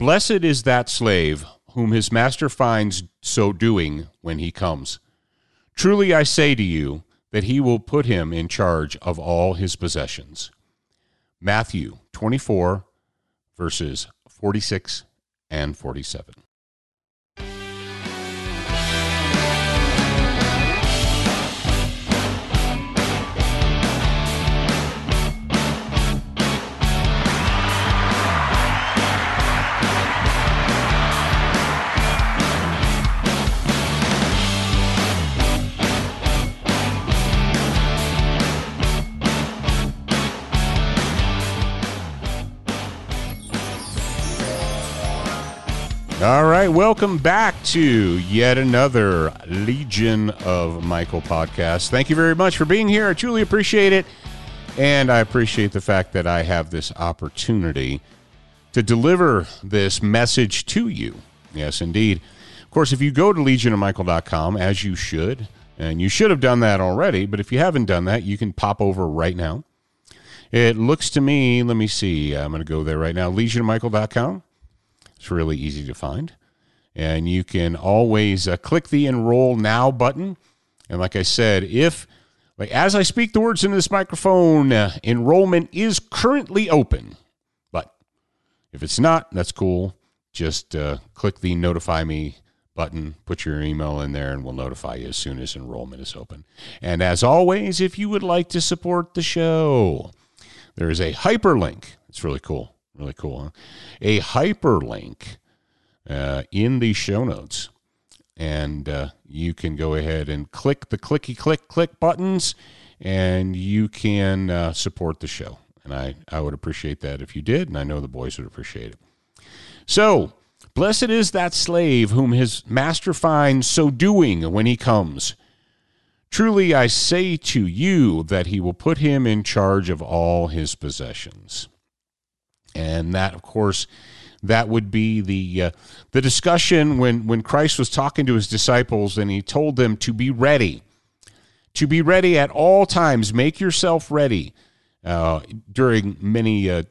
Blessed is that slave whom his master finds so doing when he comes. Truly I say to you that he will put him in charge of all his possessions. Matthew 24, verses 46 and 47. All right, welcome back to yet another Legion of Michael podcast. Thank you very much for being here. I truly appreciate it. And I appreciate the fact that I have this opportunity to deliver this message to you. Yes, indeed. Of course, if you go to legionofmichael.com, as you should, and you should have done that already, but if you haven't done that, you can pop over right now. It looks to me, let me see, I'm going to go there right now, legionofmichael.com it's really easy to find. And you can always uh, click the enroll now button. And like I said, if like as I speak the words into this microphone, uh, enrollment is currently open. But if it's not, that's cool. Just uh, click the notify me button, put your email in there, and we'll notify you as soon as enrollment is open. And as always, if you would like to support the show, there is a hyperlink. It's really cool Really cool, huh? A hyperlink uh, in the show notes. And uh, you can go ahead and click the clicky click click buttons and you can uh, support the show. And I, I would appreciate that if you did. And I know the boys would appreciate it. So, blessed is that slave whom his master finds so doing when he comes. Truly I say to you that he will put him in charge of all his possessions. And that, of course, that would be the uh, the discussion when when Christ was talking to his disciples and he told them to be ready, to be ready at all times. Make yourself ready. Uh, during many, uh,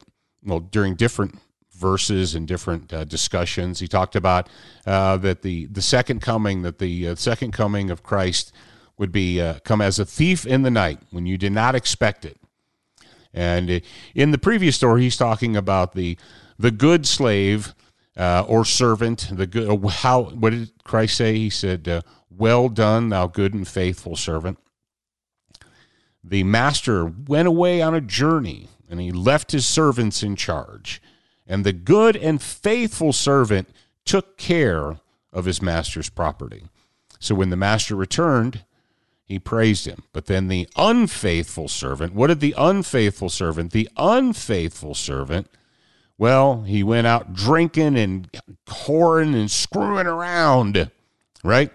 well, during different verses and different uh, discussions, he talked about uh, that the the second coming, that the uh, second coming of Christ would be come as a thief in the night when you did not expect it. And in the previous story, he's talking about the the good slave uh, or servant. The good uh, how what did Christ say? He said, uh, "Well done, thou good and faithful servant." The master went away on a journey, and he left his servants in charge. And the good and faithful servant took care of his master's property. So when the master returned, he praised him. But then the unfaithful servant, what did the unfaithful servant? The unfaithful servant, well, he went out drinking and whoring and screwing around, right?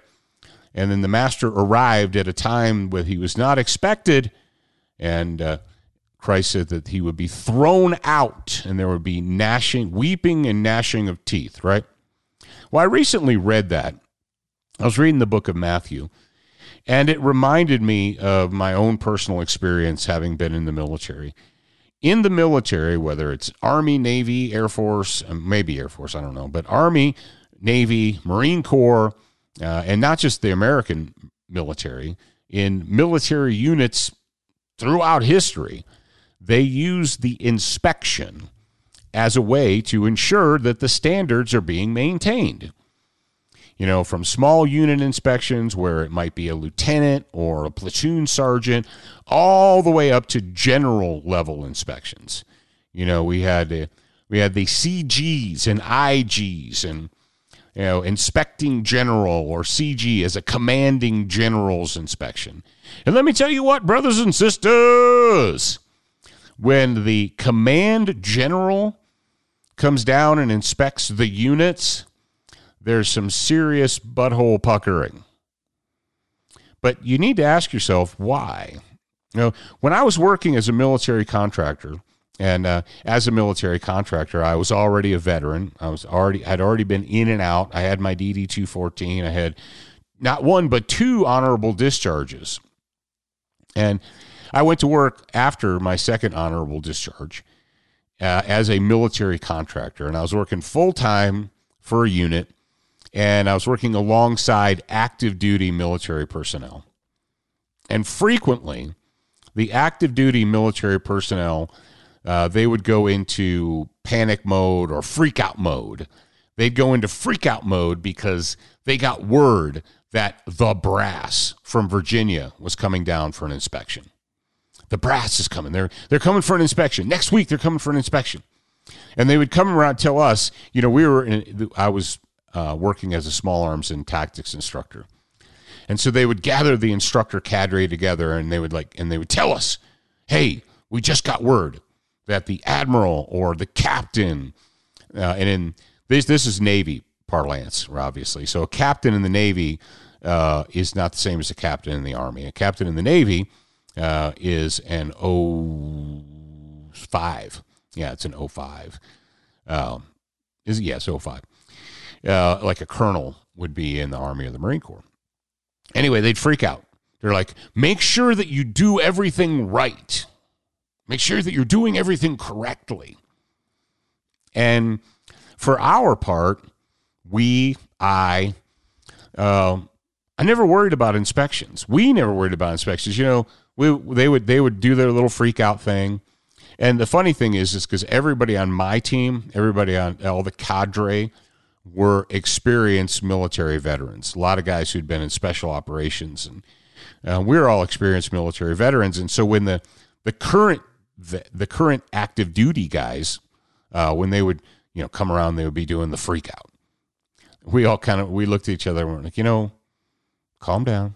And then the master arrived at a time where he was not expected, and uh, Christ said that he would be thrown out and there would be gnashing, weeping and gnashing of teeth, right? Well, I recently read that. I was reading the book of Matthew and it reminded me of my own personal experience having been in the military. In the military, whether it's Army, Navy, Air Force, uh, maybe Air Force, I don't know, but Army, Navy, Marine Corps, uh, and not just the American military, in military units throughout history, they use the inspection as a way to ensure that the standards are being maintained. You know, from small unit inspections where it might be a lieutenant or a platoon sergeant, all the way up to general level inspections. You know, we had uh, we had the CGs and IGs and you know, inspecting general or CG as a commanding general's inspection. And let me tell you what, brothers and sisters, when the command general comes down and inspects the units, there's some serious butthole puckering. But you need to ask yourself why. You know, when I was working as a military contractor, and uh, as a military contractor, I was already a veteran. I was already had already been in and out. I had my DD two fourteen. I had not one but two honorable discharges, and I went to work after my second honorable discharge uh, as a military contractor, and I was working full time for a unit, and I was working alongside active duty military personnel, and frequently, the active duty military personnel uh, they would go into panic mode or freak out mode. They'd go into freak out mode because they got word that the brass from Virginia was coming down for an inspection. The brass is coming. They're they're coming for an inspection. Next week they're coming for an inspection. And they would come around tell us, you know, we were in, I was uh, working as a small arms and tactics instructor. And so they would gather the instructor cadre together and they would like and they would tell us, "Hey, we just got word that the admiral or the captain, uh, and in this this is Navy parlance, obviously. So a captain in the Navy uh, is not the same as a captain in the Army. A captain in the Navy uh, is an O five. Yeah, it's an O five. Um, is yes, O five. Uh, like a colonel would be in the Army or the Marine Corps. Anyway, they'd freak out. They're like, make sure that you do everything right. Make sure that you're doing everything correctly. And for our part, we, I, uh, I never worried about inspections. We never worried about inspections. You know, we they would they would do their little freak out thing. And the funny thing is, is because everybody on my team, everybody on all the cadre, were experienced military veterans. A lot of guys who'd been in special operations, and uh, we we're all experienced military veterans. And so when the the current the, the current active duty guys, uh, when they would, you know, come around, they would be doing the freak out. We all kind of, we looked at each other and we're like, you know, calm down.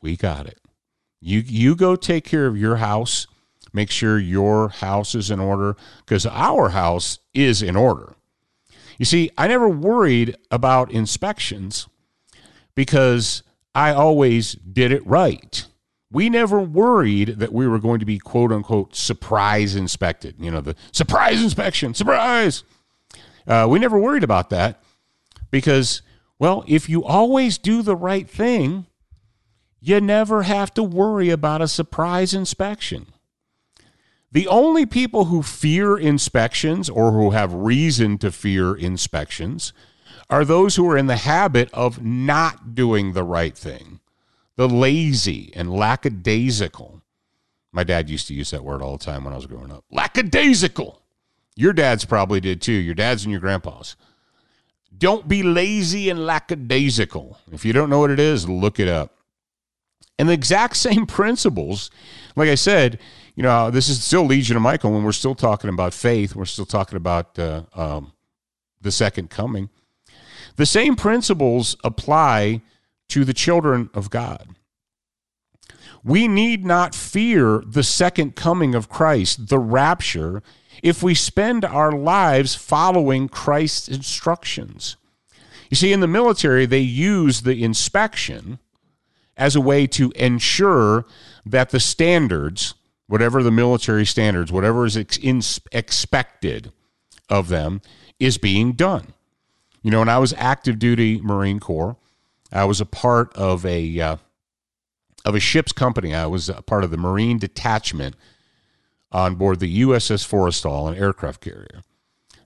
We got it. You you go take care of your house. Make sure your house is in order because our house is in order. You see, I never worried about inspections because I always did it right. We never worried that we were going to be quote unquote surprise inspected. You know, the surprise inspection, surprise. Uh, we never worried about that because, well, if you always do the right thing, you never have to worry about a surprise inspection. The only people who fear inspections or who have reason to fear inspections are those who are in the habit of not doing the right thing, the lazy and lackadaisical. My dad used to use that word all the time when I was growing up. Lackadaisical. Your dads probably did too, your dads and your grandpas. Don't be lazy and lackadaisical. If you don't know what it is, look it up. And the exact same principles, like I said, you know, this is still Legion of Michael when we're still talking about faith. We're still talking about uh, um, the second coming. The same principles apply to the children of God. We need not fear the second coming of Christ, the rapture, if we spend our lives following Christ's instructions. You see, in the military, they use the inspection as a way to ensure that the standards, whatever the military standards, whatever is ex- expected of them, is being done. You know, when I was active duty Marine Corps, I was a part of a uh, of a ship's company. I was a part of the Marine detachment on board the USS Forrestal, an aircraft carrier.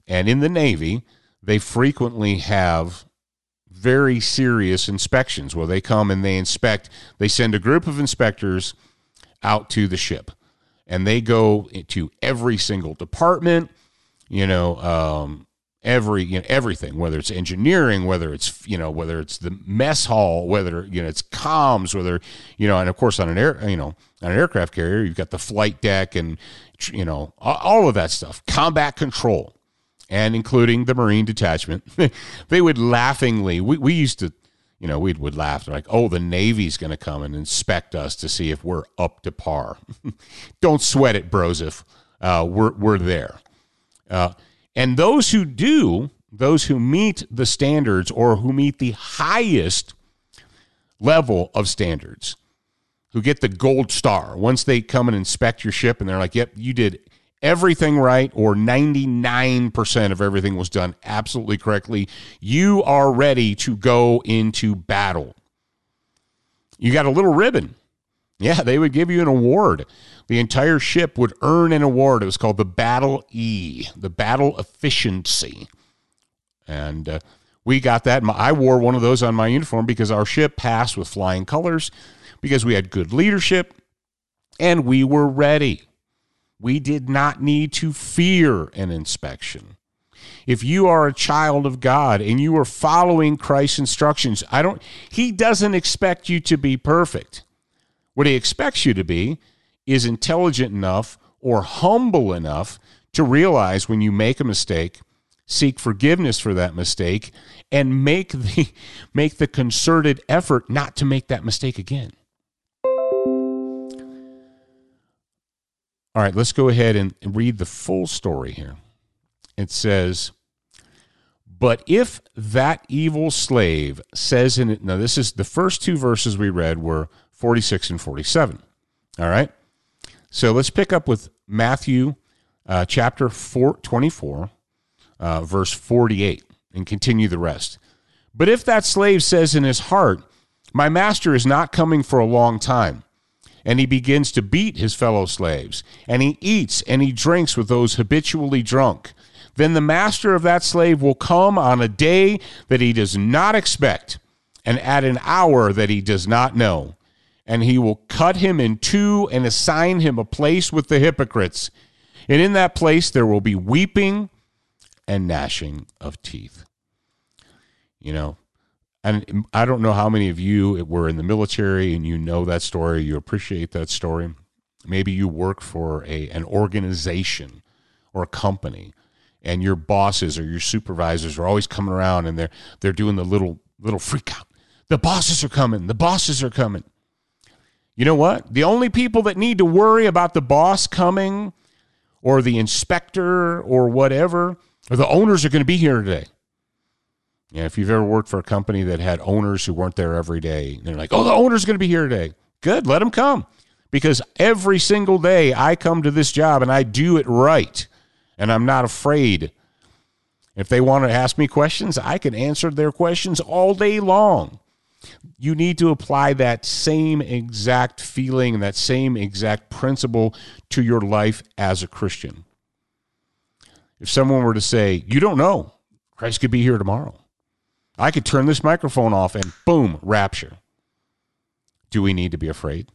And in the Navy, they frequently have very serious inspections where they come and they inspect. They send a group of inspectors out to the ship, and they go to every single department. You know, um, every you know everything whether it's engineering whether it's you know whether it's the mess hall whether you know it's comms whether you know and of course on an air you know on an aircraft carrier you've got the flight deck and you know all of that stuff combat control and including the marine detachment they would laughingly we, we used to you know we would laugh like oh the navy's going to come and inspect us to see if we're up to par. Don't sweat it broseph uh, we're, we're there. Uh, and those who do, those who meet the standards or who meet the highest level of standards, who get the gold star, once they come and inspect your ship and they're like, yep, you did everything right, or 99% of everything was done absolutely correctly, you are ready to go into battle. You got a little ribbon. Yeah, they would give you an award the entire ship would earn an award. It was called the Battle E, the Battle Efficiency. And uh, we got that. I wore one of those on my uniform because our ship passed with flying colors, because we had good leadership, and we were ready. We did not need to fear an inspection. If you are a child of God and you are following Christ's instructions, I don't he doesn't expect you to be perfect. What he expects you to be is intelligent enough or humble enough to realize when you make a mistake, seek forgiveness for that mistake, and make the make the concerted effort not to make that mistake again. All right, let's go ahead and read the full story here. It says, But if that evil slave says in it, now this is the first two verses we read were 46 and 47. All right. So let's pick up with Matthew uh, chapter four, 24, uh, verse 48, and continue the rest. But if that slave says in his heart, My master is not coming for a long time, and he begins to beat his fellow slaves, and he eats and he drinks with those habitually drunk, then the master of that slave will come on a day that he does not expect, and at an hour that he does not know and he will cut him in two and assign him a place with the hypocrites. And in that place there will be weeping and gnashing of teeth. You know, and I don't know how many of you were in the military and you know that story, you appreciate that story. Maybe you work for a an organization or a company and your bosses or your supervisors are always coming around and they're they're doing the little little freak out. The bosses are coming. The bosses are coming. You know what? The only people that need to worry about the boss coming or the inspector or whatever, or the owners are going to be here today. Yeah, if you've ever worked for a company that had owners who weren't there every day, they're like, oh, the owner's going to be here today. Good, let them come. Because every single day I come to this job and I do it right. And I'm not afraid. If they want to ask me questions, I can answer their questions all day long you need to apply that same exact feeling and that same exact principle to your life as a Christian. If someone were to say, You don't know, Christ could be here tomorrow. I could turn this microphone off and boom, rapture. Do we need to be afraid?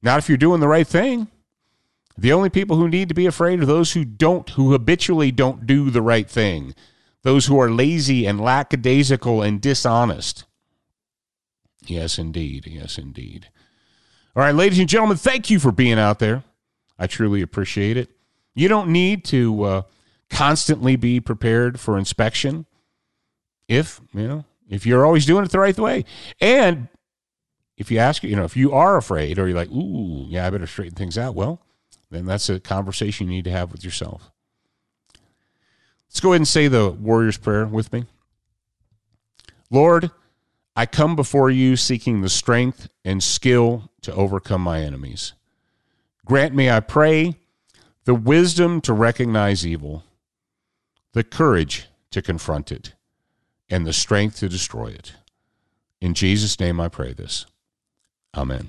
Not if you're doing the right thing. The only people who need to be afraid are those who don't, who habitually don't do the right thing, those who are lazy and lackadaisical and dishonest. Yes, indeed. Yes, indeed. All right, ladies and gentlemen, thank you for being out there. I truly appreciate it. You don't need to uh, constantly be prepared for inspection if, you know, if you're always doing it the right way. And if you ask, you know, if you are afraid or you're like, ooh, yeah, I better straighten things out, well, then that's a conversation you need to have with yourself. Let's go ahead and say the Warrior's Prayer with me. Lord, I come before you seeking the strength and skill to overcome my enemies. Grant me, I pray, the wisdom to recognize evil, the courage to confront it, and the strength to destroy it. In Jesus' name I pray this. Amen.